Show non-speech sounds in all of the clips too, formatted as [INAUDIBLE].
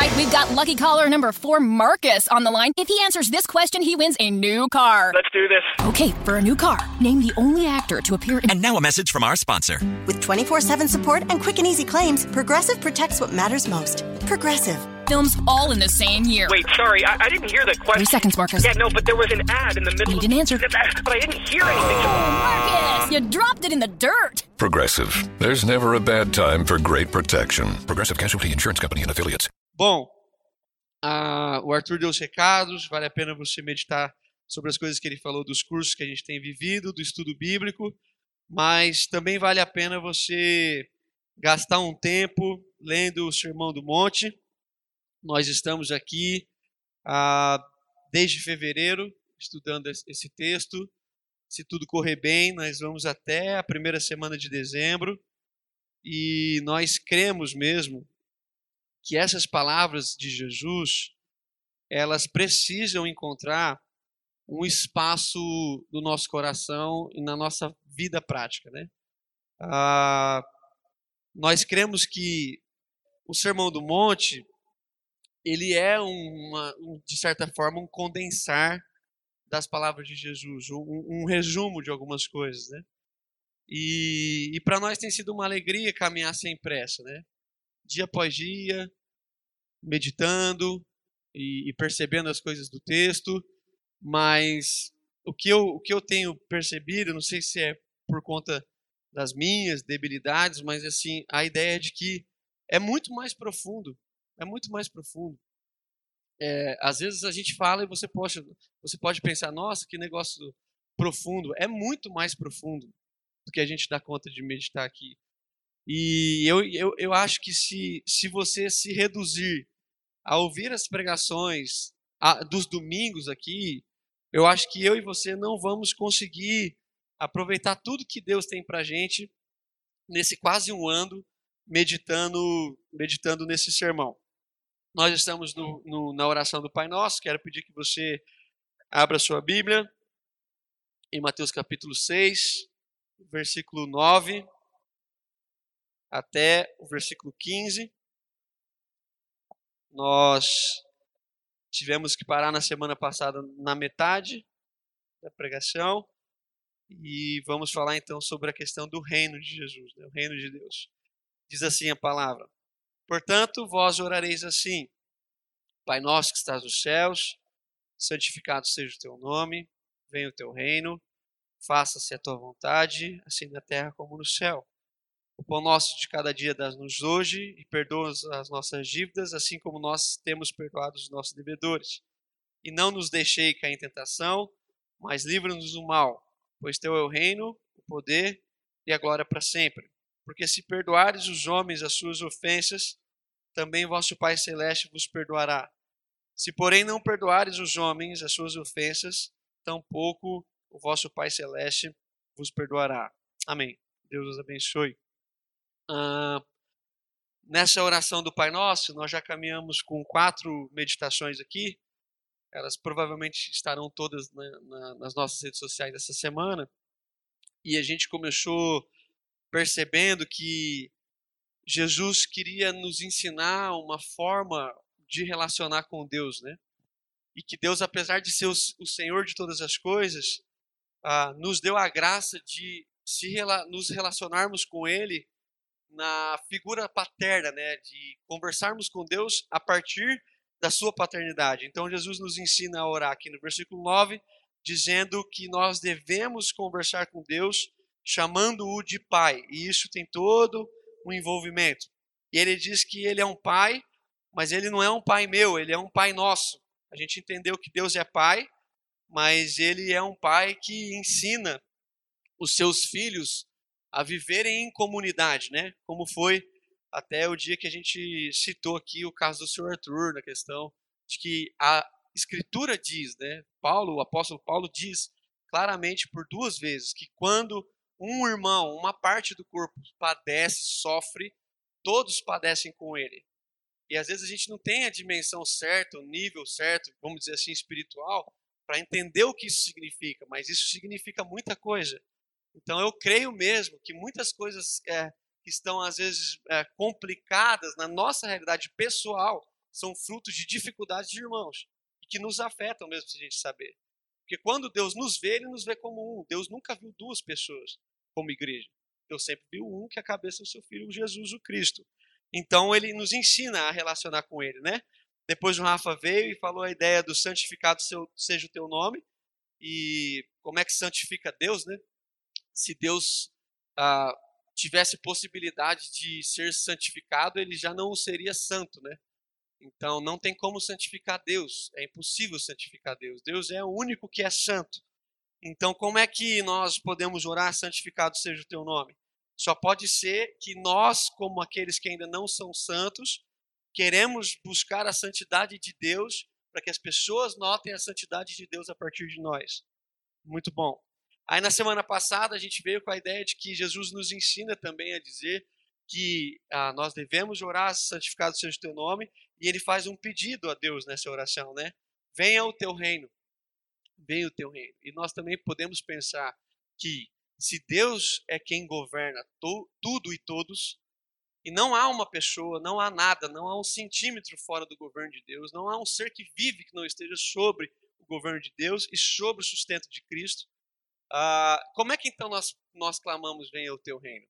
right, we've got lucky caller number four, Marcus, on the line. If he answers this question, he wins a new car. Let's do this. Okay, for a new car, name the only actor to appear in. And now a message from our sponsor. With 24 7 support and quick and easy claims, Progressive protects what matters most. Progressive. Films all in the same year. Wait, sorry, I, I didn't hear the question. Three seconds, Marcus. Yeah, no, but there was an ad in the middle. You didn't answer. But I didn't hear anything. Oh, Marcus, you dropped it in the dirt. Progressive. There's never a bad time for great protection. Progressive Casualty Insurance Company and affiliates. Bom, ah, o Arthur deu os recados, vale a pena você meditar sobre as coisas que ele falou dos cursos que a gente tem vivido, do estudo bíblico, mas também vale a pena você gastar um tempo lendo o Sermão do Monte. Nós estamos aqui ah, desde fevereiro estudando esse texto. Se tudo correr bem, nós vamos até a primeira semana de dezembro e nós cremos mesmo que essas palavras de Jesus elas precisam encontrar um espaço no nosso coração e na nossa vida prática, né? Ah, nós cremos que o Sermão do Monte ele é uma, um, de certa forma um condensar das palavras de Jesus, um, um resumo de algumas coisas, né? E, e para nós tem sido uma alegria caminhar sem pressa, né? Dia após dia, meditando e, e percebendo as coisas do texto, mas o que eu, o que eu tenho percebido, não sei se é por conta das minhas debilidades, mas assim, a ideia de que é muito mais profundo é muito mais profundo. É, às vezes a gente fala e você pode, você pode pensar, nossa, que negócio profundo. É muito mais profundo do que a gente dá conta de meditar aqui. E eu, eu, eu acho que se, se você se reduzir a ouvir as pregações a, dos domingos aqui, eu acho que eu e você não vamos conseguir aproveitar tudo que Deus tem para gente nesse quase um ano meditando meditando nesse sermão. Nós estamos no, no, na oração do Pai Nosso. Quero pedir que você abra sua Bíblia em Mateus capítulo 6, versículo 9 até o versículo 15. Nós tivemos que parar na semana passada na metade da pregação e vamos falar então sobre a questão do reino de Jesus, né? o reino de Deus. Diz assim a palavra: Portanto, vós orareis assim: Pai nosso que estás nos céus, santificado seja o teu nome, venha o teu reino, faça-se a tua vontade, assim na terra como no céu. O pão nosso de cada dia dá-nos hoje e perdoa as nossas dívidas, assim como nós temos perdoado os nossos devedores. E não nos deixei cair em tentação, mas livra-nos do mal, pois teu é o reino, o poder e a glória para sempre. Porque se perdoares os homens as suas ofensas, também vosso Pai Celeste vos perdoará. Se, porém, não perdoares os homens as suas ofensas, tampouco o vosso Pai Celeste vos perdoará. Amém. Deus os abençoe. Nessa oração do Pai Nosso, nós já caminhamos com quatro meditações aqui. Elas provavelmente estarão todas na, na, nas nossas redes sociais essa semana. E a gente começou percebendo que Jesus queria nos ensinar uma forma de relacionar com Deus, né? E que Deus, apesar de ser o Senhor de todas as coisas, ah, nos deu a graça de se nos relacionarmos com Ele na figura paterna, né? De conversarmos com Deus a partir da sua paternidade. Então Jesus nos ensina a orar aqui no versículo 9, dizendo que nós devemos conversar com Deus chamando-o de pai. E isso tem todo um envolvimento. E ele diz que ele é um pai, mas ele não é um pai meu, ele é um pai nosso. A gente entendeu que Deus é pai, mas ele é um pai que ensina os seus filhos a viverem em comunidade, né? Como foi até o dia que a gente citou aqui o caso do Sr. Arthur, na questão de que a escritura diz, né? Paulo, o apóstolo Paulo diz claramente por duas vezes que quando um irmão, uma parte do corpo padece, sofre, todos padecem com ele. E às vezes a gente não tem a dimensão certa, o nível certo, vamos dizer assim, espiritual, para entender o que isso significa, mas isso significa muita coisa. Então eu creio mesmo que muitas coisas é, que estão às vezes é, complicadas na nossa realidade pessoal, são frutos de dificuldades de irmãos e que nos afetam mesmo se a gente saber. Porque quando Deus nos vê, ele nos vê como um. Deus nunca viu duas pessoas como igreja. Deus sempre viu um, que é a cabeça do seu filho, Jesus o Cristo. Então ele nos ensina a relacionar com ele, né? Depois o Rafa veio e falou a ideia do santificado seja o teu nome. E como é que santifica Deus, né? Se Deus ah, tivesse possibilidade de ser santificado, ele já não seria santo, né? Então não tem como santificar Deus, é impossível santificar Deus. Deus é o único que é santo. Então como é que nós podemos orar santificado seja o teu nome? Só pode ser que nós, como aqueles que ainda não são santos, queremos buscar a santidade de Deus para que as pessoas notem a santidade de Deus a partir de nós. Muito bom. Aí na semana passada a gente veio com a ideia de que Jesus nos ensina também a dizer que ah, nós devemos orar, santificado seja o teu nome, e ele faz um pedido a Deus nessa oração, né? Venha o teu reino, venha o teu reino. E nós também podemos pensar que se Deus é quem governa to, tudo e todos, e não há uma pessoa, não há nada, não há um centímetro fora do governo de Deus, não há um ser que vive que não esteja sobre o governo de Deus e sobre o sustento de Cristo. Ah, como é que então nós, nós clamamos, venha o teu reino?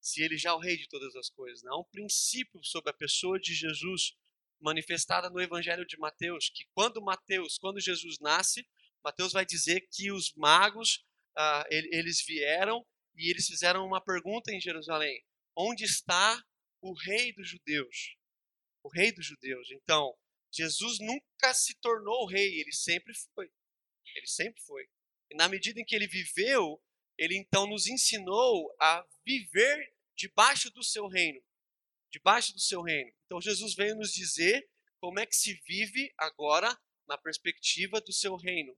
Se ele já é o rei de todas as coisas. Né? Há um princípio sobre a pessoa de Jesus manifestada no Evangelho de Mateus, que quando Mateus, quando Jesus nasce, Mateus vai dizer que os magos, ah, eles vieram e eles fizeram uma pergunta em Jerusalém onde está o rei dos judeus? O rei dos judeus. Então, Jesus nunca se tornou rei, ele sempre foi. Ele sempre foi. Na medida em que ele viveu, ele então nos ensinou a viver debaixo do seu reino. Debaixo do seu reino. Então Jesus veio nos dizer como é que se vive agora na perspectiva do seu reino.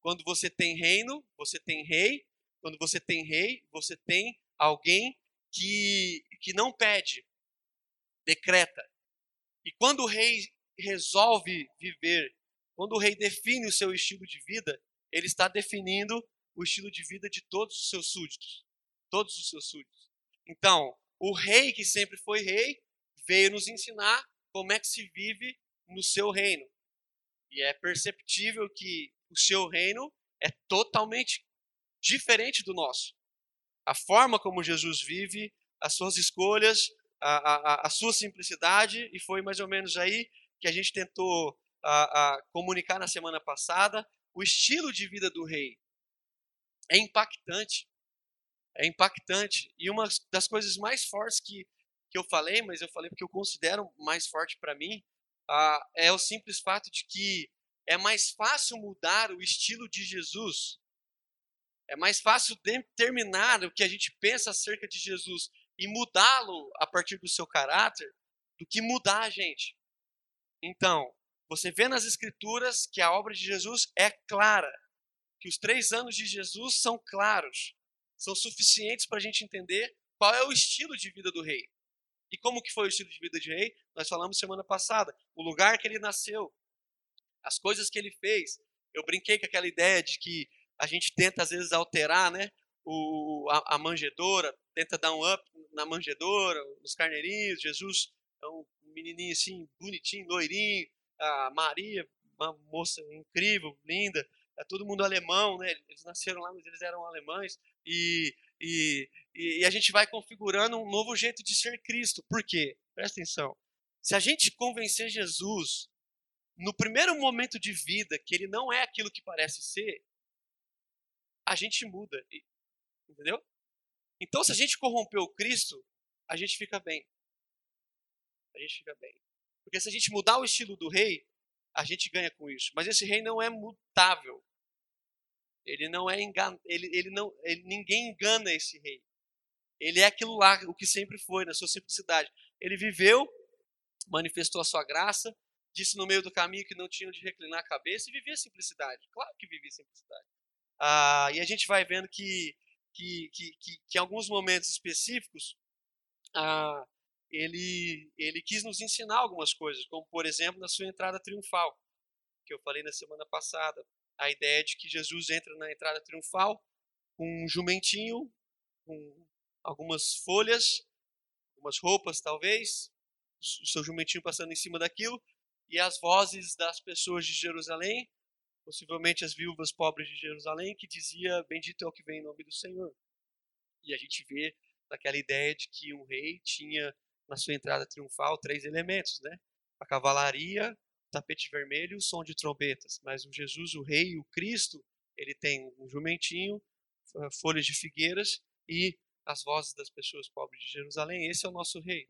Quando você tem reino, você tem rei. Quando você tem rei, você tem alguém que, que não pede, decreta. E quando o rei resolve viver, quando o rei define o seu estilo de vida, ele está definindo o estilo de vida de todos os seus súditos. Todos os seus súditos. Então, o rei que sempre foi rei veio nos ensinar como é que se vive no seu reino. E é perceptível que o seu reino é totalmente diferente do nosso a forma como Jesus vive, as suas escolhas, a, a, a sua simplicidade, e foi mais ou menos aí que a gente tentou a, comunicar na semana passada o estilo de vida do rei. É impactante. É impactante. E uma das coisas mais fortes que, que eu falei, mas eu falei porque eu considero mais forte para mim, uh, é o simples fato de que é mais fácil mudar o estilo de Jesus é mais fácil determinar o que a gente pensa acerca de Jesus e mudá-lo a partir do seu caráter do que mudar a gente. Então, você vê nas Escrituras que a obra de Jesus é clara, que os três anos de Jesus são claros, são suficientes para a gente entender qual é o estilo de vida do rei. E como que foi o estilo de vida de rei? Nós falamos semana passada. O lugar que ele nasceu, as coisas que ele fez. Eu brinquei com aquela ideia de que a gente tenta às vezes alterar, né? O, a, a, manjedora, tenta dar um up na manjedora, nos carneirinhos. Jesus é um menininho assim, bonitinho, loirinho. A Maria, uma moça incrível, linda. É todo mundo alemão, né? Eles nasceram lá, mas eles eram alemães. E, e, e a gente vai configurando um novo jeito de ser Cristo. Por quê? Presta atenção. Se a gente convencer Jesus no primeiro momento de vida que ele não é aquilo que parece ser, a gente muda. Entendeu? Então, se a gente corromper o Cristo, a gente fica bem. A gente fica bem. Porque se a gente mudar o estilo do rei, a gente ganha com isso. Mas esse rei não é mutável. Ele não é engan... ele, ele não, ele, ninguém engana esse rei. Ele é aquilo lá, o que sempre foi, na sua simplicidade. Ele viveu, manifestou a sua graça, disse no meio do caminho que não tinha de reclinar a cabeça e vivia simplicidade. Claro que vivia simplicidade. Ah, e a gente vai vendo que, que, que, que, que em alguns momentos específicos, ah, ele, ele quis nos ensinar algumas coisas, como por exemplo na sua entrada triunfal, que eu falei na semana passada. A ideia de que Jesus entra na entrada triunfal com um jumentinho, com algumas folhas, algumas roupas talvez, o seu jumentinho passando em cima daquilo, e as vozes das pessoas de Jerusalém, possivelmente as viúvas pobres de Jerusalém, que dizia: Bendito é o que vem em nome do Senhor. E a gente vê naquela ideia de que um rei tinha na sua entrada triunfal três elementos, né? A cavalaria, o tapete vermelho e o som de trombetas. Mas o Jesus, o rei, o Cristo, ele tem um jumentinho, folhas de figueiras e as vozes das pessoas pobres de Jerusalém. Esse é o nosso rei.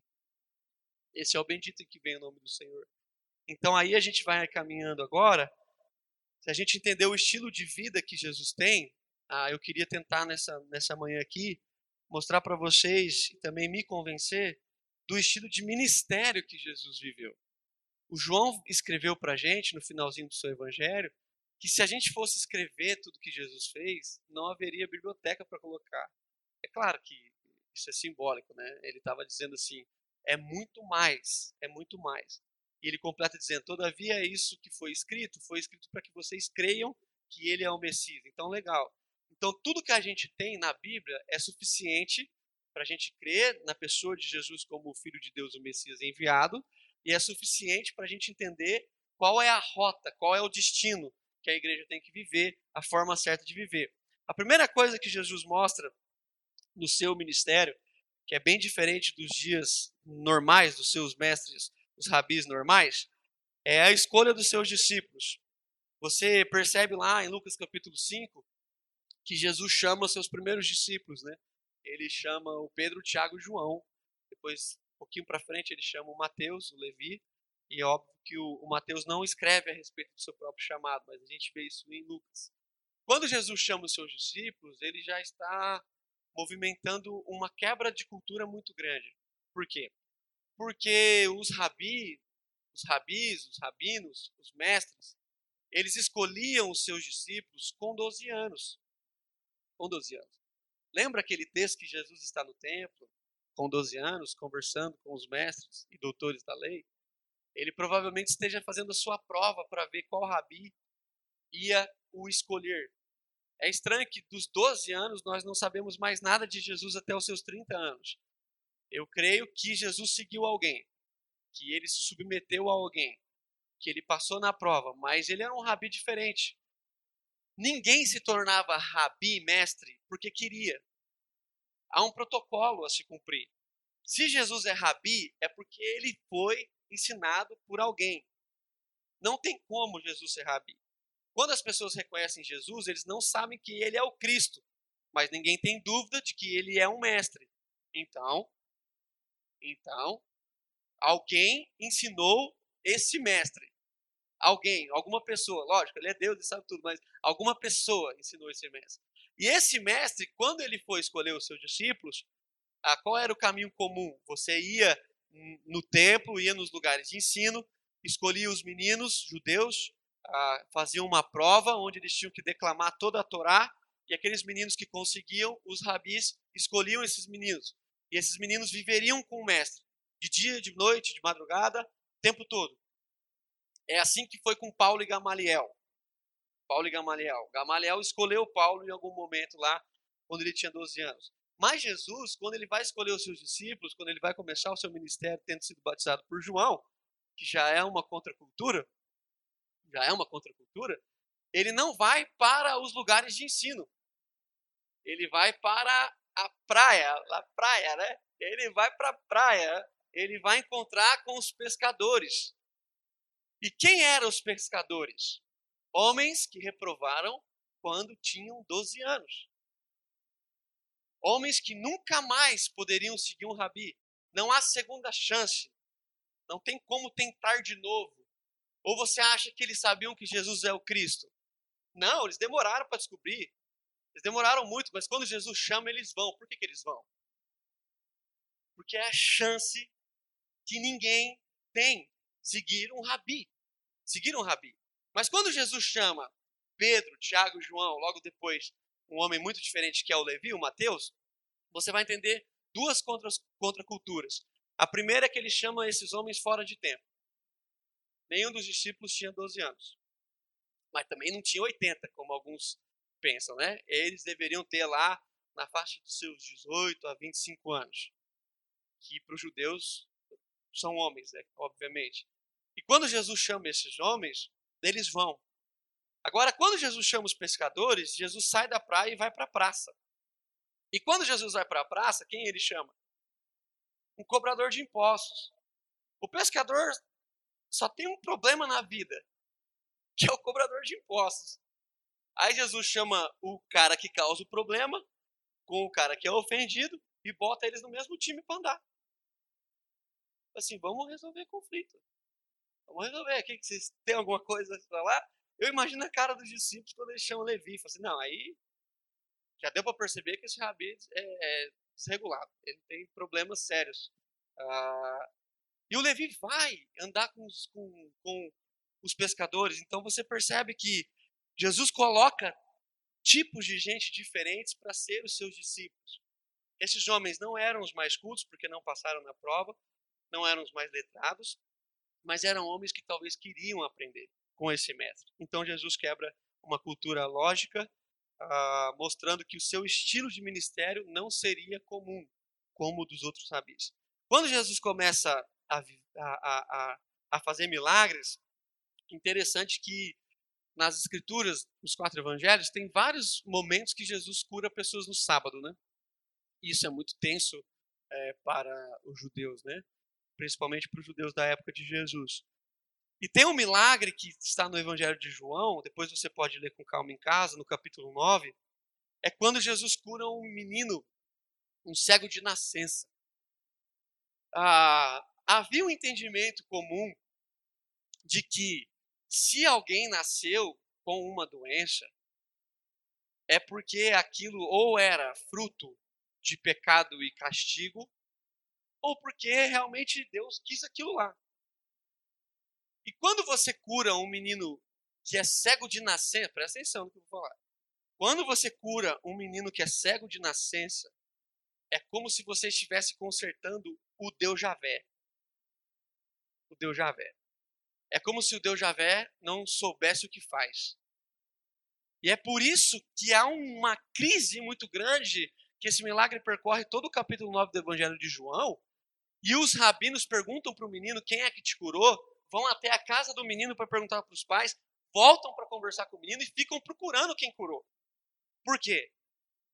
Esse é o bendito em que vem o nome do Senhor. Então aí a gente vai caminhando agora. Se a gente entender o estilo de vida que Jesus tem, ah, eu queria tentar nessa, nessa manhã aqui mostrar para vocês e também me convencer do estilo de ministério que Jesus viveu. O João escreveu para a gente, no finalzinho do seu evangelho, que se a gente fosse escrever tudo que Jesus fez, não haveria biblioteca para colocar. É claro que isso é simbólico, né? Ele estava dizendo assim, é muito mais, é muito mais. E ele completa dizendo, todavia é isso que foi escrito, foi escrito para que vocês creiam que ele é o Messias. Então, legal. Então, tudo que a gente tem na Bíblia é suficiente para a gente crer na pessoa de Jesus como o Filho de Deus, o Messias enviado, e é suficiente para a gente entender qual é a rota, qual é o destino que a igreja tem que viver, a forma certa de viver. A primeira coisa que Jesus mostra no seu ministério, que é bem diferente dos dias normais dos seus mestres, os rabis normais, é a escolha dos seus discípulos. Você percebe lá em Lucas capítulo 5 que Jesus chama os seus primeiros discípulos, né? Ele chama o Pedro, o Tiago e João. Depois, um pouquinho para frente, ele chama o Mateus, o Levi. E é óbvio que o, o Mateus não escreve a respeito do seu próprio chamado, mas a gente vê isso em Lucas. Quando Jesus chama os seus discípulos, ele já está movimentando uma quebra de cultura muito grande. Por quê? Porque os rabi, os rabis, os rabinos, os mestres, eles escolhiam os seus discípulos com 12 anos com 12 anos. Lembra aquele texto que Jesus está no templo, com 12 anos, conversando com os mestres e doutores da lei? Ele provavelmente esteja fazendo a sua prova para ver qual rabi ia o escolher. É estranho que dos 12 anos nós não sabemos mais nada de Jesus até os seus 30 anos. Eu creio que Jesus seguiu alguém, que ele se submeteu a alguém, que ele passou na prova, mas ele era um rabi diferente. Ninguém se tornava rabi, mestre, porque queria. Há um protocolo a se cumprir. Se Jesus é rabi, é porque ele foi ensinado por alguém. Não tem como Jesus ser rabi. Quando as pessoas reconhecem Jesus, eles não sabem que ele é o Cristo, mas ninguém tem dúvida de que ele é um mestre. Então, então, alguém ensinou esse mestre alguém, alguma pessoa, lógico, ele é Deus e sabe tudo, mas alguma pessoa ensinou esse mestre. E esse mestre, quando ele foi escolher os seus discípulos, ah, qual era o caminho comum? Você ia no templo, ia nos lugares de ensino, escolhia os meninos judeus, ah, uma prova onde eles tinham que declamar toda a Torá, e aqueles meninos que conseguiam, os rabis escolhiam esses meninos. E esses meninos viveriam com o mestre, de dia, de noite, de madrugada, o tempo todo. É assim que foi com Paulo e Gamaliel. Paulo e Gamaliel. Gamaliel escolheu Paulo em algum momento lá, quando ele tinha 12 anos. Mas Jesus, quando ele vai escolher os seus discípulos, quando ele vai começar o seu ministério tendo sido batizado por João, que já é uma contracultura, já é uma contracultura, ele não vai para os lugares de ensino. Ele vai para a praia, a praia, né? Ele vai para a praia, ele vai encontrar com os pescadores. E quem eram os pescadores? Homens que reprovaram quando tinham 12 anos. Homens que nunca mais poderiam seguir um rabi. Não há segunda chance. Não tem como tentar de novo. Ou você acha que eles sabiam que Jesus é o Cristo? Não, eles demoraram para descobrir. Eles demoraram muito, mas quando Jesus chama, eles vão. Por que, que eles vão? Porque é a chance que ninguém tem seguir um rabi. Seguir um rabi. Mas quando Jesus chama Pedro, Tiago e João, logo depois um homem muito diferente que é o Levi, o Mateus, você vai entender duas contraculturas. A primeira é que ele chama esses homens fora de tempo. Nenhum dos discípulos tinha 12 anos. Mas também não tinha 80, como alguns pensam, né? Eles deveriam ter lá na faixa dos seus 18 a 25 anos. Que para os judeus são homens, né, obviamente. E quando Jesus chama esses homens, eles vão. Agora, quando Jesus chama os pescadores, Jesus sai da praia e vai para a praça. E quando Jesus vai para a praça, quem ele chama? Um cobrador de impostos. O pescador só tem um problema na vida, [LAUGHS] que é o cobrador de impostos. Aí Jesus chama o cara que causa o problema com o cara que é ofendido e bota eles no mesmo time para andar. Assim, vamos resolver conflito. Vamos resolver. Aqui, vocês têm alguma coisa a falar? Eu imagino a cara dos discípulos quando eles chamam Levi. Fala assim, não, aí já deu para perceber que esse rabi é, é, desregulado. Ele tem problemas sérios. Ah, e o Levi vai andar com os, com, com os pescadores. Então você percebe que Jesus coloca tipos de gente diferentes para ser os seus discípulos. Esses homens não eram os mais cultos, porque não passaram na prova, não eram os mais letrados, mas eram homens que talvez queriam aprender com esse mestre. Então Jesus quebra uma cultura lógica, ah, mostrando que o seu estilo de ministério não seria comum, como o dos outros rabis. Quando Jesus começa a, a, a, a fazer milagres, interessante que nas escrituras, nos quatro evangelhos, tem vários momentos que Jesus cura pessoas no sábado, né? Isso é muito tenso é, para os judeus, né? Principalmente para os judeus da época de Jesus. E tem um milagre que está no Evangelho de João, depois você pode ler com calma em casa, no capítulo 9, é quando Jesus cura um menino, um cego de nascença. Ah, havia um entendimento comum de que se alguém nasceu com uma doença, é porque aquilo ou era fruto de pecado e castigo, ou porque realmente Deus quis aquilo lá. E quando você cura um menino que é cego de nascença, presta atenção no que eu vou falar. Quando você cura um menino que é cego de nascença, é como se você estivesse consertando o Deus Javé. O Deus Javé. É como se o Deus Javé não soubesse o que faz. E é por isso que há uma crise muito grande que esse milagre percorre todo o capítulo 9 do Evangelho de João. E os rabinos perguntam para o menino quem é que te curou vão até a casa do menino para perguntar para os pais, voltam para conversar com o menino e ficam procurando quem curou. Por quê?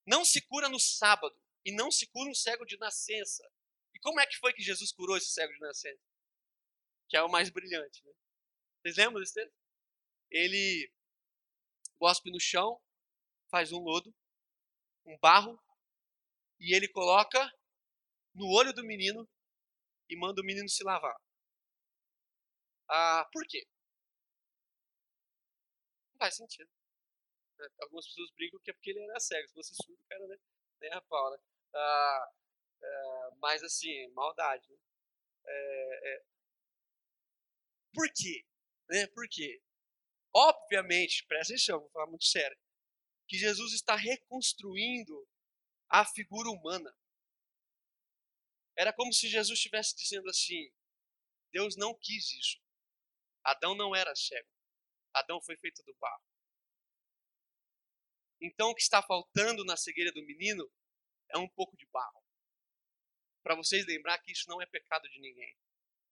Não se cura no sábado e não se cura um cego de nascença. E como é que foi que Jesus curou esse cego de nascença? Que é o mais brilhante, né? Vocês lembram desse texto? Ele gospe no chão, faz um lodo, um barro, e ele coloca no olho do menino e manda o menino se lavar. Ah, por quê? Não faz sentido. Né? Algumas pessoas brigam que é porque ele era cego. Se fosse surdo, o cara, né? Nem a pau, né? Ah, é, mas assim, maldade. Né? É, é... Por quê? Né? Por quê? Obviamente, presta atenção, vou falar muito sério, que Jesus está reconstruindo a figura humana. Era como se Jesus estivesse dizendo assim: Deus não quis isso. Adão não era cego. Adão foi feito do barro. Então o que está faltando na cegueira do menino é um pouco de barro. Para vocês lembrar que isso não é pecado de ninguém.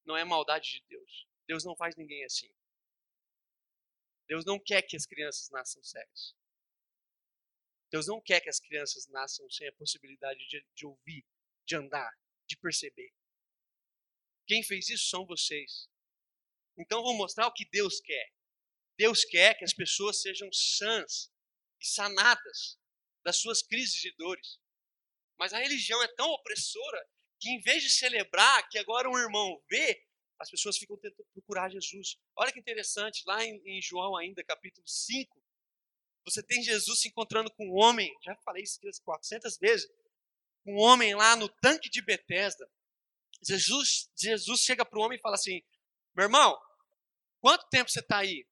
Não é maldade de Deus. Deus não faz ninguém assim. Deus não quer que as crianças nasçam cegas. Deus não quer que as crianças nasçam sem a possibilidade de, de ouvir, de andar, de perceber. Quem fez isso são vocês. Então vou mostrar o que Deus quer. Deus quer que as pessoas sejam sãs e sanadas das suas crises de dores. Mas a religião é tão opressora que em vez de celebrar que agora um irmão vê, as pessoas ficam tentando procurar Jesus. Olha que interessante, lá em, em João ainda, capítulo 5, você tem Jesus se encontrando com um homem, já falei isso 400 vezes, um homem lá no tanque de Betesda. Jesus, Jesus chega para o homem e fala assim: meu irmão, quanto tempo você está aí?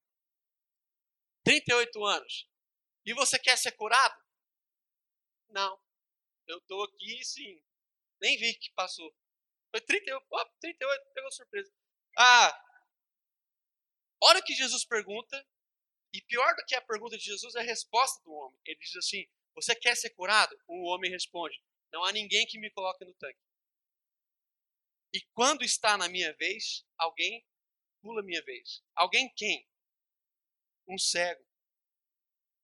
38 anos. E você quer ser curado? Não. Eu estou aqui, sim. Nem vi que passou. Foi 38, oh, 38, pegou surpresa. Ah, hora que Jesus pergunta, e pior do que a pergunta de Jesus é a resposta do homem. Ele diz assim: Você quer ser curado? O homem responde: Não há ninguém que me coloque no tanque. E quando está na minha vez, alguém pula a minha vez. Alguém quem? Um cego,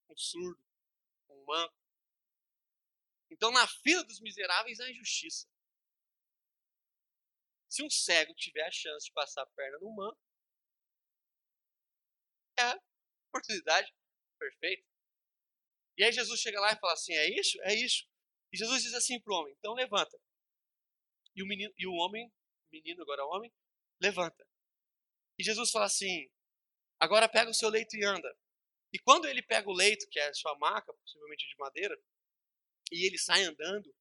um surdo, um manco. Então, na fila dos miseráveis há injustiça. Se um cego tiver a chance de passar a perna no manco, é a oportunidade perfeita. E aí Jesus chega lá e fala assim: é isso? É isso. E Jesus diz assim para o homem: então levanta. E o, menino, e o homem, menino agora homem, levanta. E Jesus fala assim: agora pega o seu leito e anda. E quando ele pega o leito, que é a sua maca, possivelmente de madeira, e ele sai andando,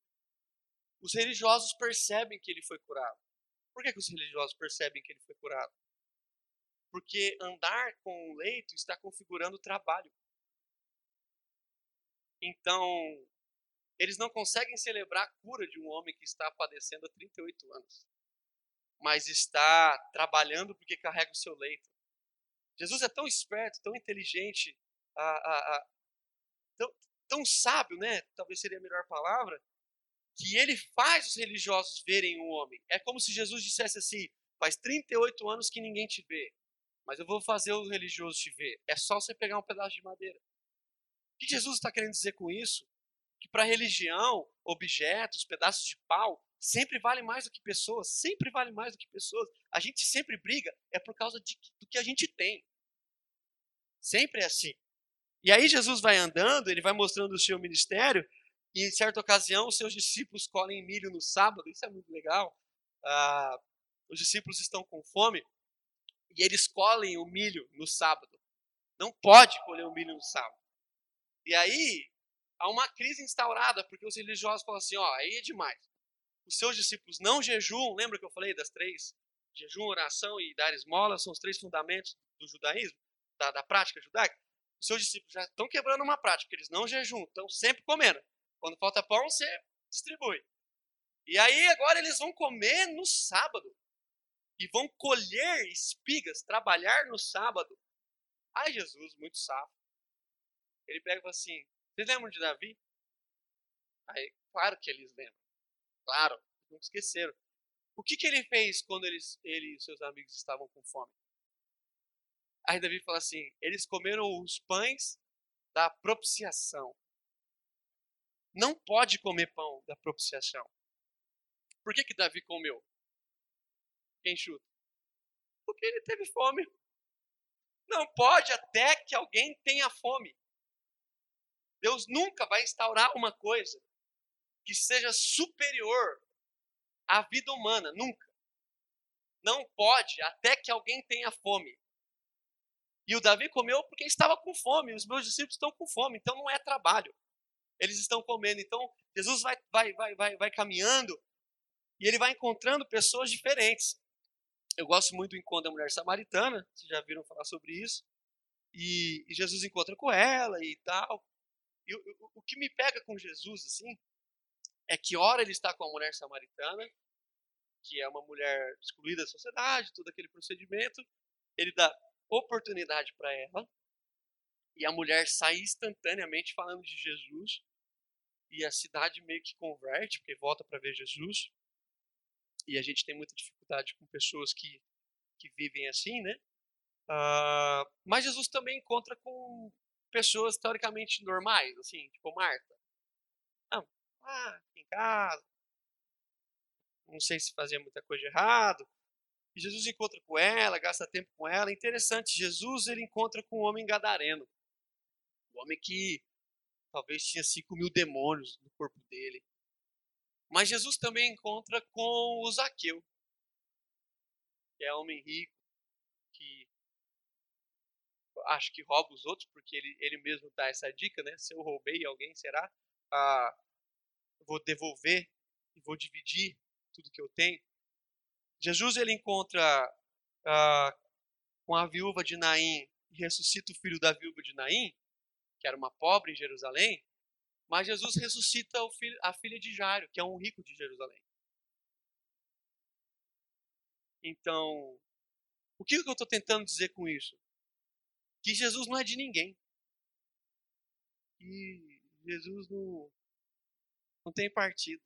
os religiosos percebem que ele foi curado. Por que, que os religiosos percebem que ele foi curado? Porque andar com o leito está configurando o trabalho. Então, eles não conseguem celebrar a cura de um homem que está padecendo há 38 anos, mas está trabalhando porque carrega o seu leito. Jesus é tão esperto, tão inteligente, tão, tão sábio, né? Talvez seria a melhor palavra, que ele faz os religiosos verem o homem. É como se Jesus dissesse assim: faz 38 anos que ninguém te vê, mas eu vou fazer os religiosos te ver. É só você pegar um pedaço de madeira. O que Jesus está querendo dizer com isso? Para a religião, objetos, pedaços de pau, sempre vale mais do que pessoas, sempre vale mais do que pessoas. A gente sempre briga, é por causa de, do que a gente tem. Sempre é assim. E aí Jesus vai andando, ele vai mostrando o seu ministério, e em certa ocasião os seus discípulos colhem milho no sábado, isso é muito legal. Ah, os discípulos estão com fome e eles colhem o milho no sábado. Não pode colher o milho no sábado. E aí há uma crise instaurada, porque os religiosos falam assim: ó, aí é demais. Os seus discípulos não jejuam, lembra que eu falei das três? Jejum, oração e dar esmola são os três fundamentos do judaísmo, da, da prática judaica. Os seus discípulos já estão quebrando uma prática, eles não jejuam, estão sempre comendo. Quando falta pão, você distribui. E aí agora eles vão comer no sábado. E vão colher espigas, trabalhar no sábado. Ai, Jesus, muito sábio. Ele pega e fala assim: Vocês lembram de Davi? Aí, claro que eles lembram. Claro, não esqueceram. O que, que ele fez quando eles, ele e seus amigos estavam com fome? Aí Davi fala assim: eles comeram os pães da propiciação. Não pode comer pão da propiciação. Por que, que Davi comeu? Quem chuta? Porque ele teve fome. Não pode até que alguém tenha fome. Deus nunca vai instaurar uma coisa que seja superior à vida humana, nunca. Não pode até que alguém tenha fome. E o Davi comeu porque estava com fome, os meus discípulos estão com fome, então não é trabalho. Eles estão comendo. Então, Jesus vai, vai, vai, vai, vai caminhando e ele vai encontrando pessoas diferentes. Eu gosto muito do encontro da mulher samaritana, vocês já viram falar sobre isso. E, e Jesus encontra com ela e tal. E o, o que me pega com Jesus, assim, é que ora ele está com a mulher samaritana, que é uma mulher excluída da sociedade, todo aquele procedimento. Ele dá oportunidade para ela. E a mulher sai instantaneamente falando de Jesus. E a cidade meio que converte, porque volta para ver Jesus. E a gente tem muita dificuldade com pessoas que, que vivem assim, né? Uh, mas Jesus também encontra com pessoas teoricamente normais, assim, tipo Marta. Não, ah, em casa. Não sei se fazia muita coisa errado. E Jesus encontra com ela, gasta tempo com ela. Interessante, Jesus ele encontra com um homem gadareno. Um homem que talvez tinha 5 mil demônios no corpo dele. Mas Jesus também encontra com o Zaqueu, que é homem rico, acho que rouba os outros, porque ele, ele mesmo dá essa dica, né? Se eu roubei alguém, será? Ah, vou devolver e vou dividir tudo que eu tenho. Jesus ele encontra ah, com a viúva de Naim e ressuscita o filho da viúva de Naim, que era uma pobre em Jerusalém, mas Jesus ressuscita filho, a filha de Jairo, que é um rico de Jerusalém. Então, o que eu estou tentando dizer com isso? Que Jesus não é de ninguém. Que Jesus não, não tem partido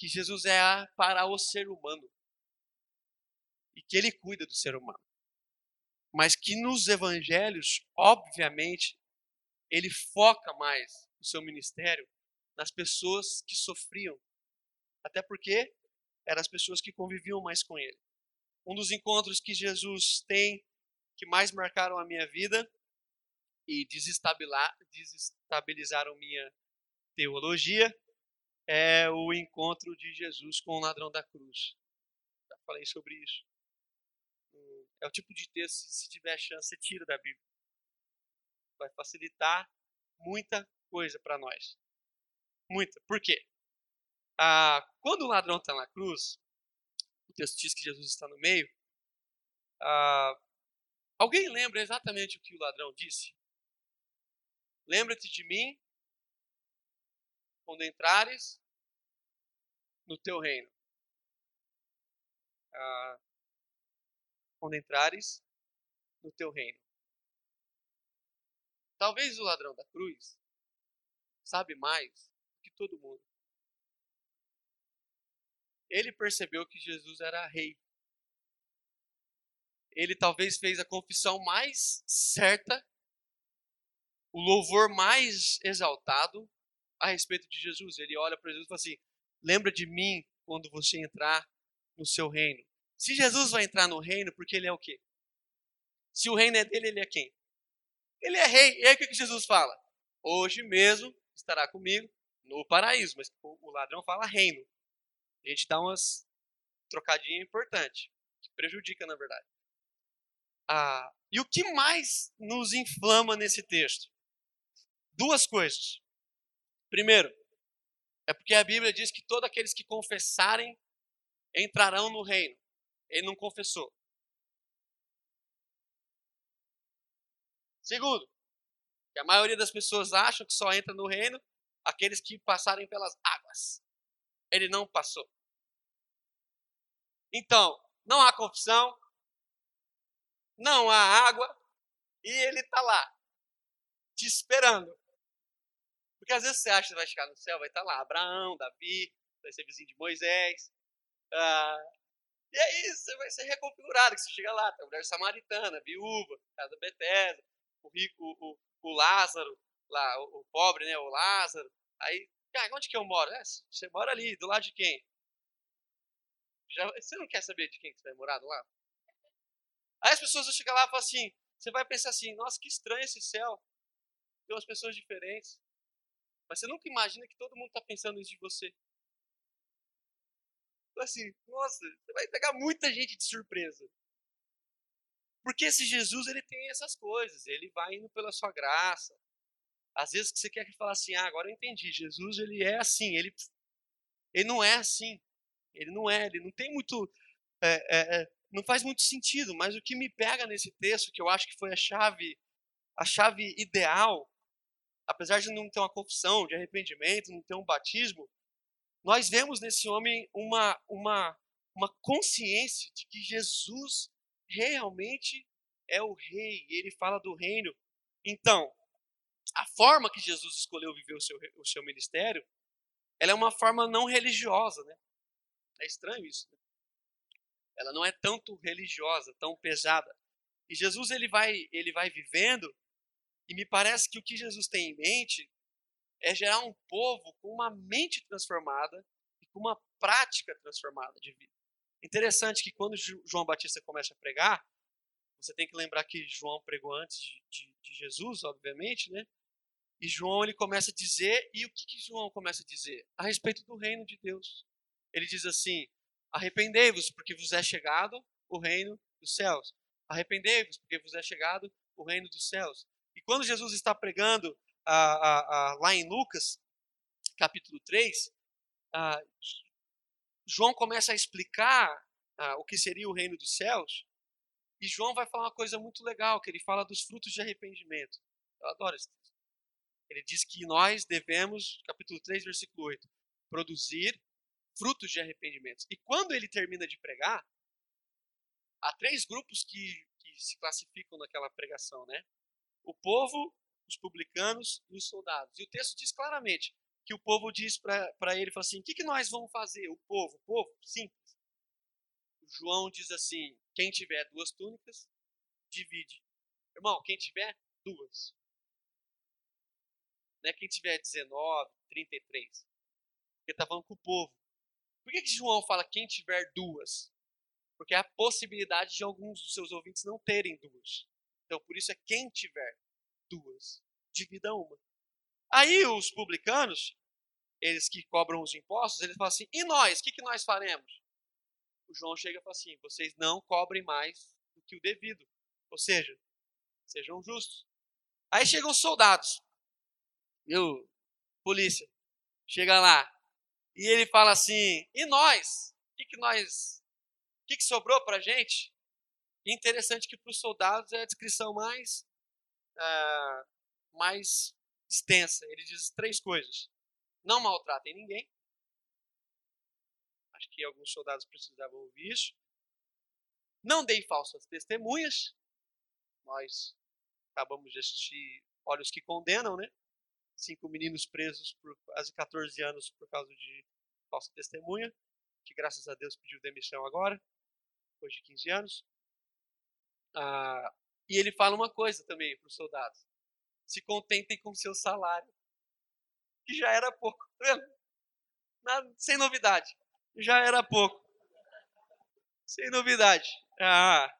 que Jesus é para o ser humano e que ele cuida do ser humano. Mas que nos evangelhos, obviamente, ele foca mais o seu ministério nas pessoas que sofriam. Até porque eram as pessoas que conviviam mais com ele. Um dos encontros que Jesus tem que mais marcaram a minha vida e desestabilizaram minha teologia é o encontro de Jesus com o ladrão da cruz. Já falei sobre isso. É o tipo de texto, se tiver chance, você tira da Bíblia. Vai facilitar muita coisa para nós. Muita. Por quê? Ah, quando o ladrão está na cruz, o texto diz que Jesus está no meio. Ah, alguém lembra exatamente o que o ladrão disse? Lembra-te de mim quando entrares no teu reino. Ah, quando entrares no teu reino. Talvez o ladrão da cruz sabe mais que todo mundo. Ele percebeu que Jesus era rei. Ele talvez fez a confissão mais certa, o louvor mais exaltado a respeito de Jesus. Ele olha para Jesus e fala assim: Lembra de mim quando você entrar no seu reino. Se Jesus vai entrar no reino, porque ele é o quê? Se o reino é dele, ele é quem? Ele é rei. E aí o que Jesus fala? Hoje mesmo estará comigo no paraíso. Mas o ladrão fala reino. A gente dá umas trocadinhas importantes, que prejudica, na verdade. Ah, e o que mais nos inflama nesse texto? Duas coisas. Primeiro, é porque a Bíblia diz que todos aqueles que confessarem entrarão no reino. Ele não confessou. Segundo, que a maioria das pessoas acham que só entra no reino aqueles que passarem pelas águas. Ele não passou. Então, não há confissão, não há água, e ele está lá, te esperando. Porque às vezes você acha que vai chegar no céu, vai estar lá Abraão, Davi, vai ser vizinho de Moisés. Ah, e aí você vai ser reconfigurado, que você chega lá, tem a mulher samaritana, viúva, casa Bethesda, o rico, o, o Lázaro, lá, o, o, pobre, né, o Lázaro. Aí, cara, onde que eu moro? É, você mora ali, do lado de quem? Já, você não quer saber de quem que você vai morar do lado? Aí as pessoas vão chegar lá e falar assim, você vai pensar assim, nossa, que estranho esse céu. Tem umas pessoas diferentes. Mas você nunca imagina que todo mundo está pensando isso de você. Então, assim, nossa, você vai pegar muita gente de surpresa. Porque esse Jesus, ele tem essas coisas. Ele vai indo pela sua graça. Às vezes você quer falar assim, ah, agora eu entendi. Jesus, ele é assim. Ele, ele não é assim. Ele não é. Ele não tem muito... É, é, não faz muito sentido. Mas o que me pega nesse texto, que eu acho que foi a chave, a chave ideal, apesar de não ter uma confissão de arrependimento, não ter um batismo, nós vemos nesse homem uma, uma, uma consciência de que Jesus realmente é o rei, ele fala do reino. Então, a forma que Jesus escolheu viver o seu, o seu ministério, ela é uma forma não religiosa, né? É estranho isso, né? Ela não é tanto religiosa, tão pesada. E Jesus ele vai, ele vai vivendo e me parece que o que Jesus tem em mente é gerar um povo com uma mente transformada e com uma prática transformada de vida. Interessante que quando João Batista começa a pregar, você tem que lembrar que João pregou antes de, de, de Jesus, obviamente, né? E João ele começa a dizer, e o que, que João começa a dizer? A respeito do reino de Deus. Ele diz assim: Arrependei-vos, porque vos é chegado o reino dos céus. Arrependei-vos, porque vos é chegado o reino dos céus. E quando Jesus está pregando lá em Lucas, capítulo 3, João começa a explicar o que seria o reino dos céus. E João vai falar uma coisa muito legal, que ele fala dos frutos de arrependimento. Eu adoro esse texto. Ele diz que nós devemos, capítulo 3, versículo 8, produzir frutos de arrependimento. E quando ele termina de pregar, há três grupos que, que se classificam naquela pregação, né? o povo, os publicanos e os soldados. E o texto diz claramente que o povo diz para ele, fala assim, o que, que nós vamos fazer? O povo, o povo, simples. O João diz assim, quem tiver duas túnicas, divide. Irmão, quem tiver, duas. Não é quem tiver 19, 33. Porque está falando com o povo. Por que, que João fala quem tiver duas? Porque há a possibilidade de alguns dos seus ouvintes não terem duas. Então, por isso é quem tiver duas, divida uma. Aí os publicanos, eles que cobram os impostos, eles falam assim: e nós? O que, que nós faremos? O João chega e fala assim: vocês não cobrem mais do que o devido. Ou seja, sejam justos. Aí chegam os soldados, viu? Polícia. Chega lá. E ele fala assim: e nós? O que, que nós. O que, que sobrou para gente? E interessante que para os soldados é a descrição mais, uh, mais extensa. Ele diz três coisas: não maltratem ninguém. Acho que alguns soldados precisavam ouvir isso. Não deem falsas testemunhas. Nós acabamos de assistir Olhos que Condenam, né? Cinco meninos presos por quase 14 anos por causa de falsa testemunha, que graças a Deus pediu demissão agora, depois de 15 anos. Ah, e ele fala uma coisa também para os soldados: se contentem com seu salário, que já era pouco, [LAUGHS] sem novidade, já era pouco, sem novidade. Ah,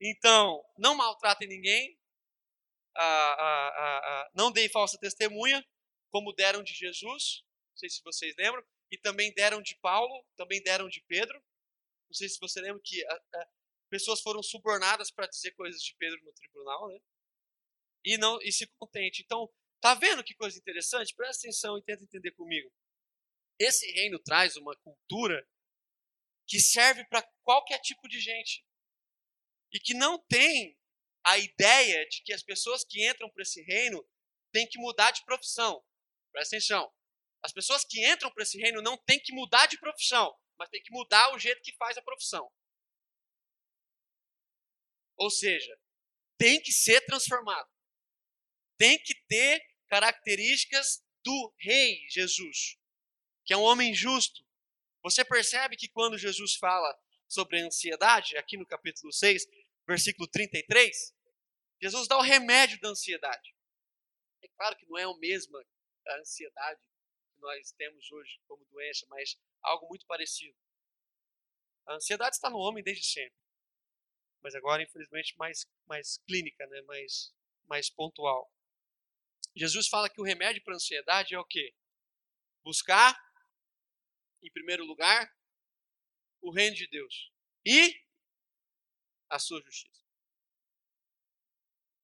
então, não maltratem ninguém, ah, ah, ah, ah, não deem falsa testemunha, como deram de Jesus, não sei se vocês lembram, e também deram de Paulo, também deram de Pedro. Não sei se você lembra que pessoas foram subornadas para dizer coisas de Pedro no tribunal, né? E não e se contente. Então, tá vendo que coisa interessante? Presta atenção e tenta entender comigo. Esse reino traz uma cultura que serve para qualquer tipo de gente e que não tem a ideia de que as pessoas que entram para esse reino têm que mudar de profissão. Presta atenção. As pessoas que entram para esse reino não têm que mudar de profissão, mas têm que mudar o jeito que faz a profissão. Ou seja, tem que ser transformado. Tem que ter características do rei Jesus, que é um homem justo. Você percebe que quando Jesus fala sobre a ansiedade, aqui no capítulo 6, versículo 33, Jesus dá o remédio da ansiedade. É claro que não é a mesma ansiedade que nós temos hoje como doença, mas algo muito parecido. A ansiedade está no homem desde sempre mas agora infelizmente mais mais clínica, né, mais mais pontual. Jesus fala que o remédio para a ansiedade é o quê? Buscar em primeiro lugar o reino de Deus e a sua justiça.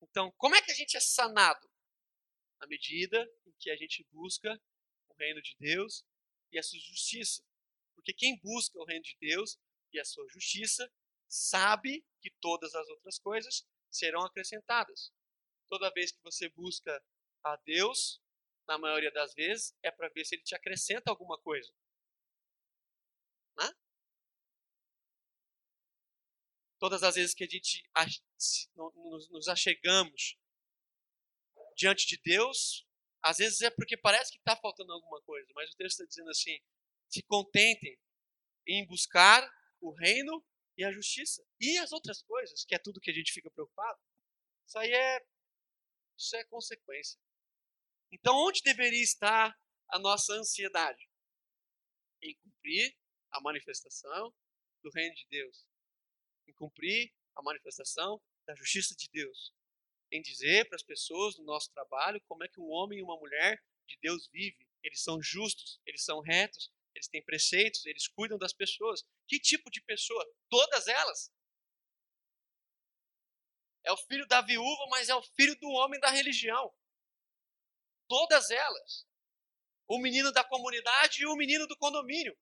Então, como é que a gente é sanado? Na medida em que a gente busca o reino de Deus e a sua justiça. Porque quem busca o reino de Deus e a sua justiça sabe que todas as outras coisas serão acrescentadas. Toda vez que você busca a Deus, na maioria das vezes, é para ver se ele te acrescenta alguma coisa. Né? Todas as vezes que a gente nos achegamos diante de Deus, às vezes é porque parece que está faltando alguma coisa, mas o texto está dizendo assim: se contentem em buscar o reino e a justiça. E as outras coisas, que é tudo que a gente fica preocupado, isso aí é, isso é consequência. Então, onde deveria estar a nossa ansiedade? Em cumprir a manifestação do reino de Deus. Em cumprir a manifestação da justiça de Deus. Em dizer para as pessoas no nosso trabalho como é que um homem e uma mulher de Deus vive. Eles são justos, eles são retos, eles têm preceitos, eles cuidam das pessoas. Que tipo de pessoa? Todas elas. É o filho da viúva, mas é o filho do homem da religião. Todas elas. O menino da comunidade e o menino do condomínio.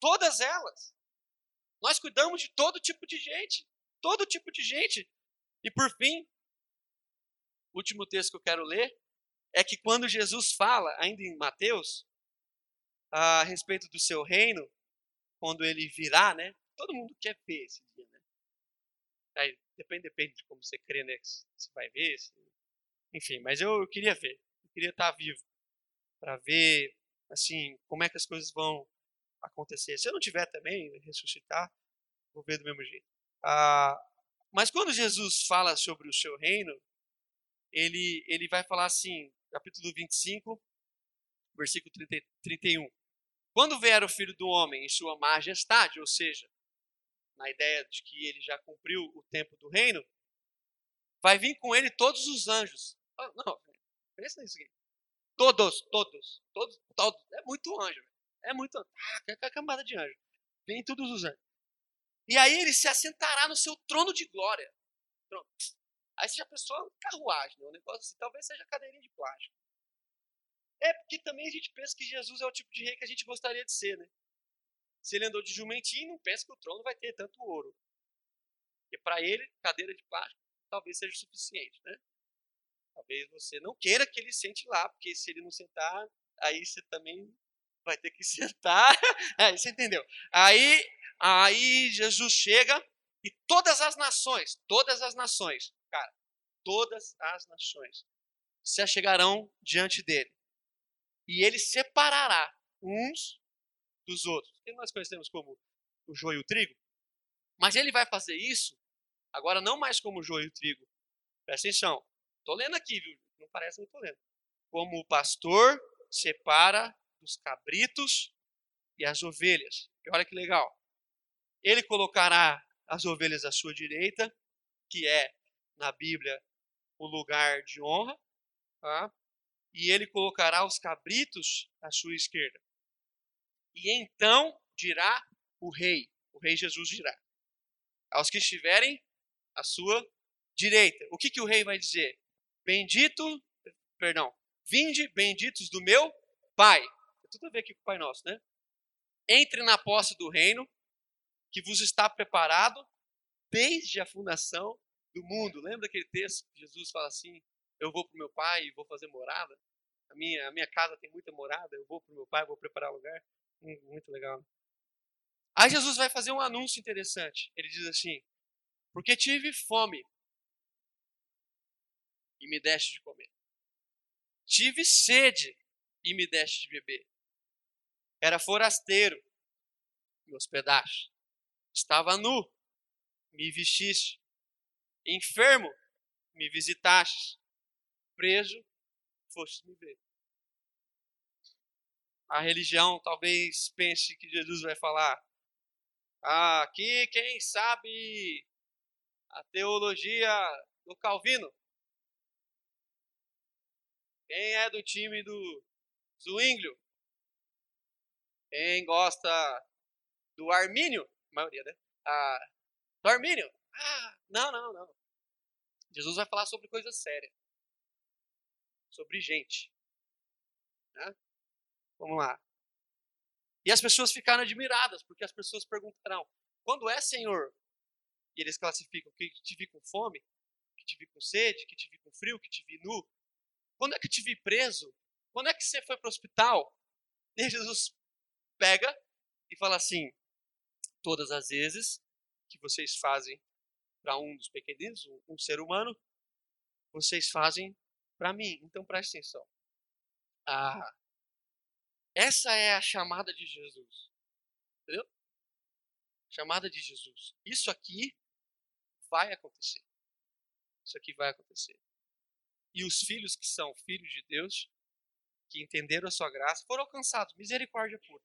Todas elas. Nós cuidamos de todo tipo de gente. Todo tipo de gente. E por fim, o último texto que eu quero ler é que quando Jesus fala, ainda em Mateus, a respeito do seu reino, quando ele virá, né? Todo mundo quer ver esse dia, né? Aí, depende, depende de como você crê, né? Se vai ver, se... enfim. Mas eu, eu queria ver, eu queria estar vivo para ver assim como é que as coisas vão acontecer. Se eu não tiver também ressuscitar, vou ver do mesmo jeito. Ah, mas quando Jesus fala sobre o seu reino, ele ele vai falar assim, capítulo 25, versículo 30, 31. Quando vier o Filho do Homem em sua majestade, ou seja, na ideia de que ele já cumpriu o tempo do reino, vai vir com ele todos os anjos. Ah, não, [LAUGHS] pensa nisso aqui. Todos, todos, todos, todos. É muito anjo. É muito. Ah, é camada de anjo. Vem todos os anjos. E aí ele se assentará no seu trono de glória. Pronto. Aí você já pensou carruagem, né? um negócio assim, talvez seja cadeirinha de plástico. É porque também a gente pensa que Jesus é o tipo de rei que a gente gostaria de ser, né? Se ele andou de jumentinho, não pensa que o trono vai ter tanto ouro. Porque para ele, cadeira de plástico talvez seja suficiente, né? Talvez você não queira que ele sente lá, porque se ele não sentar, aí você também vai ter que [LAUGHS] sentar. aí você entendeu? Aí, aí Jesus chega e todas as nações, todas as nações, cara, todas as nações se chegarão diante dele. E ele separará uns dos outros. Que nós conhecemos como o joio e o trigo. Mas ele vai fazer isso agora não mais como o joio e o trigo. Presta atenção. Estou lendo aqui, viu? Não parece que eu estou lendo. Como o pastor separa os cabritos e as ovelhas. E olha que legal. Ele colocará as ovelhas à sua direita, que é na Bíblia o lugar de honra, tá? e ele colocará os cabritos à sua esquerda. E então dirá o rei, o rei Jesus dirá, aos que estiverem à sua direita. O que, que o rei vai dizer? Bendito, perdão, vinde benditos do meu Pai. Tem tudo a ver aqui com o Pai Nosso, né? Entre na posse do reino que vos está preparado desde a fundação do mundo. Lembra aquele texto que Jesus fala assim: Eu vou para o meu Pai e vou fazer morada? A minha, a minha casa tem muita morada, eu vou para o meu Pai, vou preparar lugar. Hum, muito legal. Aí Jesus vai fazer um anúncio interessante. Ele diz assim: Porque tive fome e me deste de comer. Tive sede e me deste de beber. Era forasteiro, me hospedaste. Estava nu, me vestiste. Enfermo, me visitaste. Preso, foste me ver a religião talvez pense que Jesus vai falar. Ah, aqui quem sabe a teologia do Calvino? Quem é do time do Zwinglio? Quem gosta do Armínio? A maioria, né? Ah, do Armínio? Ah, não, não, não. Jesus vai falar sobre coisa séria. Sobre gente. Né? Vamos lá. E as pessoas ficaram admiradas, porque as pessoas perguntaram: quando é, Senhor? E eles classificam que te vi com fome, que te vi com sede, que te vi com frio, que te vi nu. Quando é que te vi preso? Quando é que você foi para o hospital? E Jesus pega e fala assim: todas as vezes que vocês fazem para um dos pequeninos, um, um ser humano, vocês fazem para mim. Então preste atenção. Ah, essa é a chamada de Jesus. Entendeu? Chamada de Jesus. Isso aqui vai acontecer. Isso aqui vai acontecer. E os filhos que são filhos de Deus, que entenderam a sua graça, foram alcançados, misericórdia pura.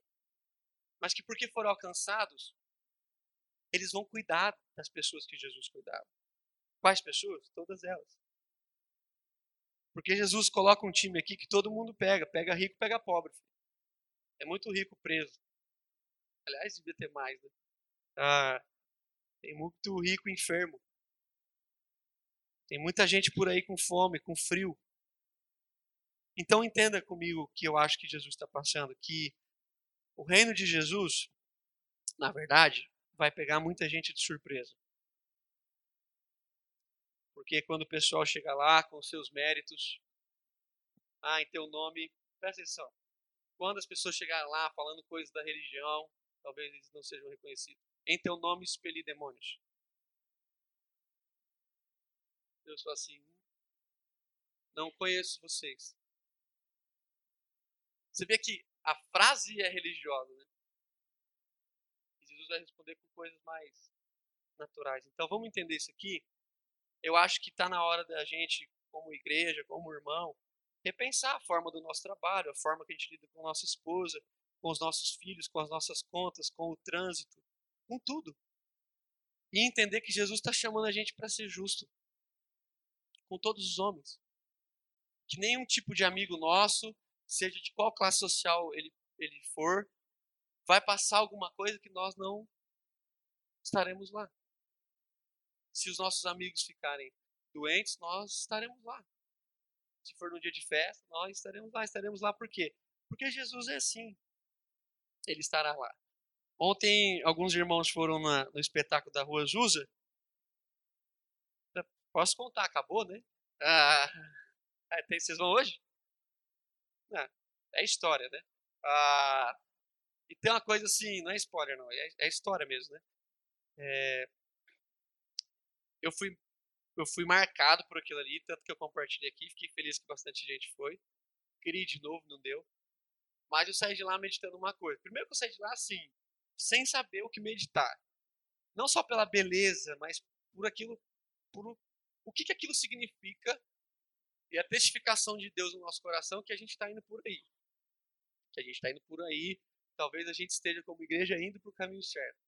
Mas que porque foram alcançados, eles vão cuidar das pessoas que Jesus cuidava. Quais pessoas? Todas elas. Porque Jesus coloca um time aqui que todo mundo pega, pega rico, pega pobre. É muito rico preso. Aliás, devia ter mais, né? Ah, tem muito rico enfermo. Tem muita gente por aí com fome, com frio. Então entenda comigo que eu acho que Jesus está passando, que o reino de Jesus, na verdade, vai pegar muita gente de surpresa. Porque quando o pessoal chega lá com seus méritos, ah, em teu nome, presta atenção, quando as pessoas chegarem lá falando coisas da religião, talvez eles não sejam reconhecidos. Em teu nome expeli demônios. Deus fala assim: Não conheço vocês. Você vê que a frase é religiosa, né? E Jesus vai responder com coisas mais naturais. Então vamos entender isso aqui. Eu acho que está na hora da gente, como igreja, como irmão, repensar a forma do nosso trabalho, a forma que a gente lida com nossa esposa, com os nossos filhos, com as nossas contas, com o trânsito, com tudo. E entender que Jesus está chamando a gente para ser justo com todos os homens. Que nenhum tipo de amigo nosso, seja de qual classe social ele, ele for, vai passar alguma coisa que nós não estaremos lá. Se os nossos amigos ficarem doentes, nós estaremos lá. Se for no dia de festa, nós estaremos lá. Estaremos lá por quê? Porque Jesus é assim. Ele estará lá. Ontem, alguns irmãos foram na, no espetáculo da Rua Azusa. Posso contar, acabou, né? Ah, é, tem, vocês vão hoje? Não, é história, né? Ah, e tem uma coisa assim, não é spoiler, não, é, é história mesmo, né? É, eu fui eu fui marcado por aquilo ali, tanto que eu compartilhei aqui, fiquei feliz que bastante gente foi. Queria de novo, não deu. Mas eu saí de lá meditando uma coisa. Primeiro que eu saí de lá assim, sem saber o que meditar. Não só pela beleza, mas por aquilo, por o que, que aquilo significa e a testificação de Deus no nosso coração que a gente está indo por aí. Que a gente está indo por aí, talvez a gente esteja como igreja indo para o caminho certo.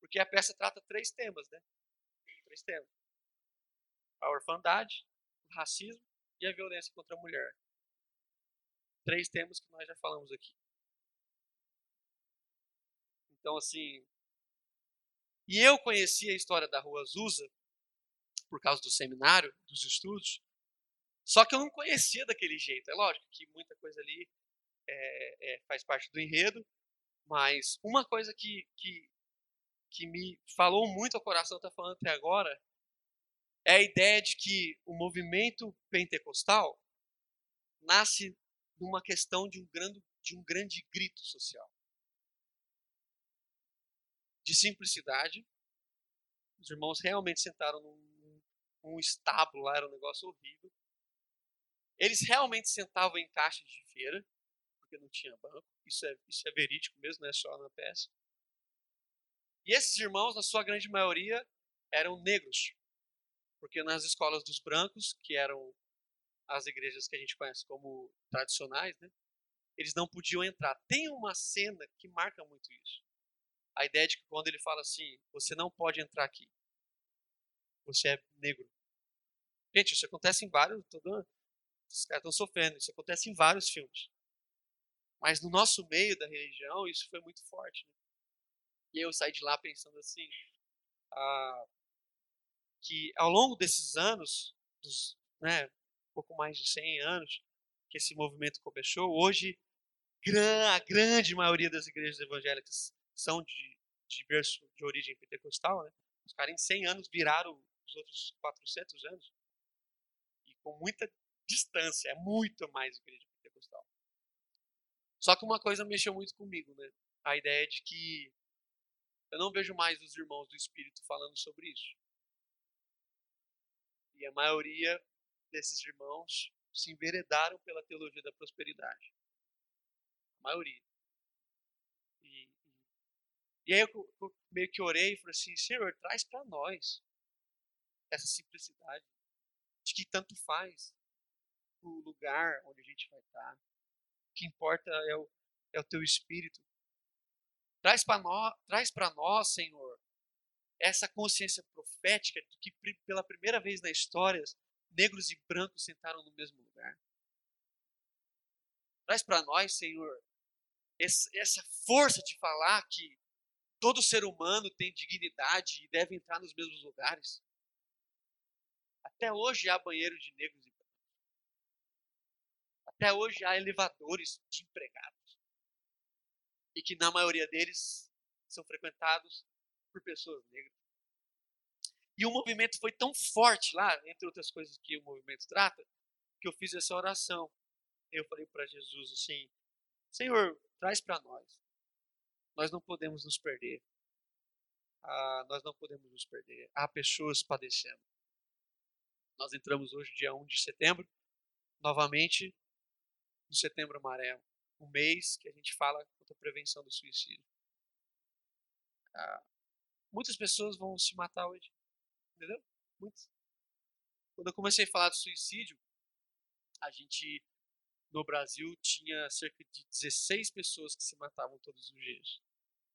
Porque a peça trata três temas, né? Três temas a orfandade, o racismo e a violência contra a mulher. Três temas que nós já falamos aqui. Então, assim. E eu conheci a história da Rua Azusa por causa do seminário, dos estudos, só que eu não conhecia daquele jeito. É lógico que muita coisa ali é, é, faz parte do enredo, mas uma coisa que, que, que me falou muito ao coração, está falando até agora, é a ideia de que o movimento pentecostal nasce numa questão de um grande, de um grande grito social. De simplicidade. Os irmãos realmente sentaram num, num estábulo lá, era um negócio horrível. Eles realmente sentavam em caixas de feira, porque não tinha banco. Isso é, isso é verídico mesmo, não é só na peça. E esses irmãos, na sua grande maioria, eram negros porque nas escolas dos brancos, que eram as igrejas que a gente conhece como tradicionais, né, eles não podiam entrar. Tem uma cena que marca muito isso. A ideia de que quando ele fala assim, você não pode entrar aqui, você é negro. Gente, isso acontece em vários. Os caras estão sofrendo, isso acontece em vários filmes. Mas no nosso meio da religião, isso foi muito forte. Né? E eu saí de lá pensando assim: ah, que ao longo desses anos, dos, né, pouco mais de 100 anos que esse movimento começou, hoje a grande maioria das igrejas evangélicas são de, de berço de origem pentecostal, né? Os caras em 100 anos viraram os outros 400 anos. E com muita distância, é muito mais igreja pentecostal. Só que uma coisa mexeu muito comigo, né? A ideia de que eu não vejo mais os irmãos do Espírito falando sobre isso. E a maioria desses irmãos se enveredaram pela teologia da prosperidade. A maioria. E, e, aí eu, eu, meio que orei e falei assim: Senhor, traz para nós essa simplicidade de que tanto faz o lugar onde a gente vai estar. O que importa é o, é o teu espírito. Traz para nós, traz nós, Senhor, essa consciência profética de que pela primeira vez na história negros e brancos sentaram no mesmo lugar. Traz para nós, Senhor, essa força de falar que todo ser humano tem dignidade e deve entrar nos mesmos lugares. Até hoje há banheiro de negros. Até hoje há elevadores de empregados. E que na maioria deles são frequentados por pessoas negras. E o movimento foi tão forte lá, entre outras coisas que o movimento trata, que eu fiz essa oração. Eu falei para Jesus assim: Senhor, traz para nós. Nós não podemos nos perder. Ah, nós não podemos nos perder. Há pessoas padecendo. Nós entramos hoje, dia 1 de setembro, novamente no setembro amarelo. um mês que a gente fala contra a prevenção do suicídio. Ah, muitas pessoas vão se matar hoje. Entendeu? Muitas. Quando eu comecei a falar de suicídio, a gente no Brasil tinha cerca de 16 pessoas que se matavam todos os dias.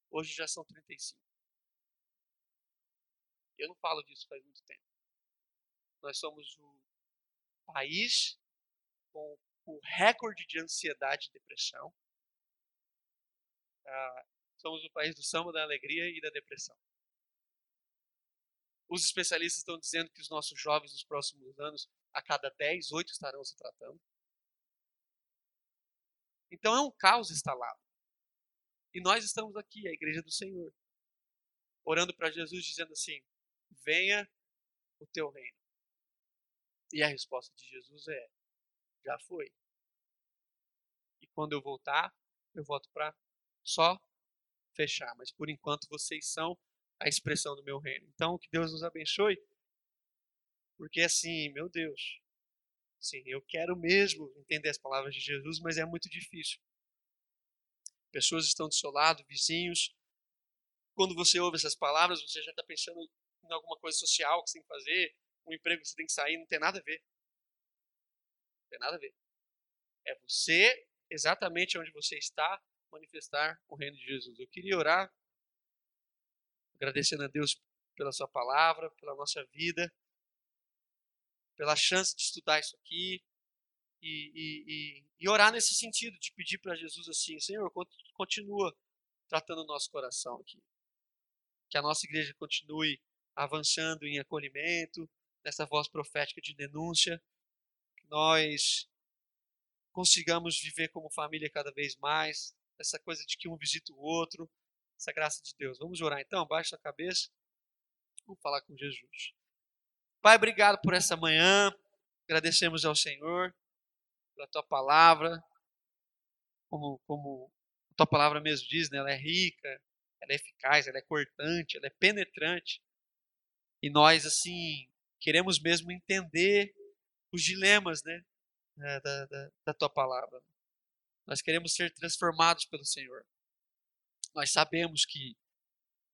Hoje já são 35. Eu não falo disso faz muito tempo. Nós somos o país com o recorde de ansiedade e depressão. Ah, somos o país do samba, da alegria e da depressão. Os especialistas estão dizendo que os nossos jovens nos próximos anos, a cada 10, 8 estarão se tratando. Então é um caos instalado. E nós estamos aqui, a igreja do Senhor, orando para Jesus, dizendo assim: venha o teu reino. E a resposta de Jesus é: já foi. E quando eu voltar, eu volto para só fechar. Mas por enquanto vocês são a expressão do meu reino. Então que Deus nos abençoe. Porque assim, meu Deus, sim, eu quero mesmo entender as palavras de Jesus, mas é muito difícil. Pessoas estão do seu lado, vizinhos. Quando você ouve essas palavras, você já está pensando em alguma coisa social que você tem que fazer, um emprego que você tem que sair, não tem nada a ver. Tem nada a ver. É você, exatamente onde você está, manifestar o reino de Jesus. Eu queria orar, agradecendo a Deus pela sua palavra, pela nossa vida, pela chance de estudar isso aqui e, e, e, e orar nesse sentido, de pedir para Jesus assim, Senhor, continua tratando o nosso coração aqui. Que a nossa igreja continue avançando em acolhimento, nessa voz profética de denúncia, que nós consigamos viver como família cada vez mais, essa coisa de que um visita o outro, essa graça de Deus. Vamos orar então, baixa a cabeça, vamos falar com Jesus. Pai, obrigado por essa manhã, agradecemos ao Senhor pela tua palavra, como, como a tua palavra mesmo diz, né? ela é rica, ela é eficaz, ela é cortante, ela é penetrante. E nós, assim, queremos mesmo entender os dilemas, né? Da, da, da tua palavra. Nós queremos ser transformados pelo Senhor. Nós sabemos que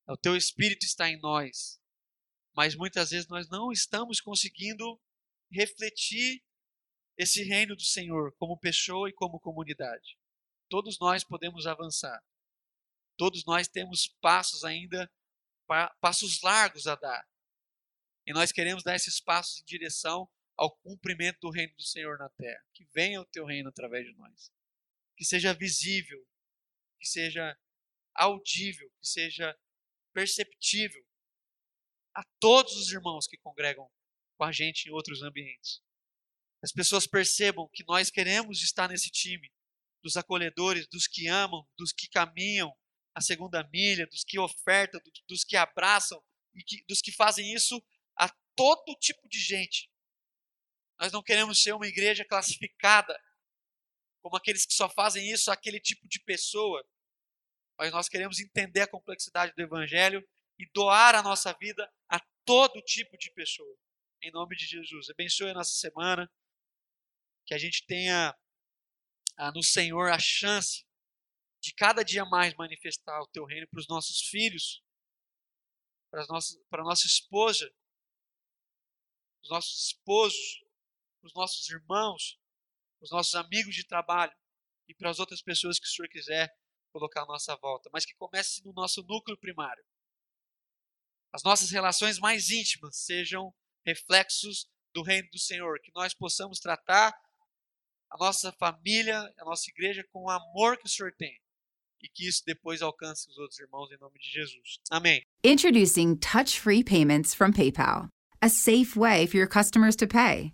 o teu Espírito está em nós, mas muitas vezes nós não estamos conseguindo refletir esse reino do Senhor como pessoa e como comunidade. Todos nós podemos avançar. Todos nós temos passos ainda, passos largos a dar. E nós queremos dar esses passos em direção ao cumprimento do reino do Senhor na terra. Que venha o teu reino através de nós. Que seja visível, que seja audível, que seja perceptível a todos os irmãos que congregam com a gente em outros ambientes. As pessoas percebam que nós queremos estar nesse time dos acolhedores, dos que amam, dos que caminham a segunda milha, dos que ofertam, dos que abraçam e que, dos que fazem isso todo tipo de gente. Nós não queremos ser uma igreja classificada como aqueles que só fazem isso, aquele tipo de pessoa. Mas nós queremos entender a complexidade do Evangelho e doar a nossa vida a todo tipo de pessoa. Em nome de Jesus. Abençoe a nossa semana. Que a gente tenha ah, no Senhor a chance de cada dia mais manifestar o teu reino para os nossos filhos, para, nossas, para a nossa esposa, os nossos esposos, os nossos irmãos, os nossos amigos de trabalho e para as outras pessoas que o Senhor quiser colocar à nossa volta, mas que comece no nosso núcleo primário. As nossas relações mais íntimas sejam reflexos do reino do Senhor, que nós possamos tratar a nossa família, a nossa igreja com o amor que o Senhor tem e que isso depois alcance os outros irmãos em nome de Jesus. Amém. Introducing touch-free payments from PayPal. a safe way for your customers to pay.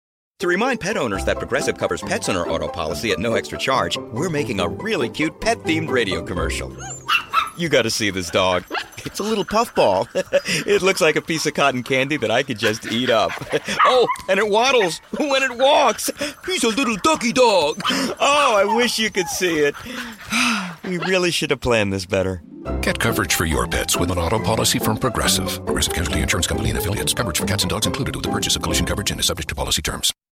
To remind pet owners that Progressive covers pets on our auto policy at no extra charge, we're making a really cute pet themed radio commercial. You gotta see this dog. It's a little puffball. [LAUGHS] it looks like a piece of cotton candy that I could just eat up. [LAUGHS] oh, and it waddles when it walks. He's a little ducky dog. Oh, I wish you could see it. [SIGHS] we really should have planned this better. Get coverage for your pets with an auto policy from Progressive. Progressive Casualty Insurance Company and affiliates. Coverage for cats and dogs included with the purchase of collision coverage and is subject to policy terms.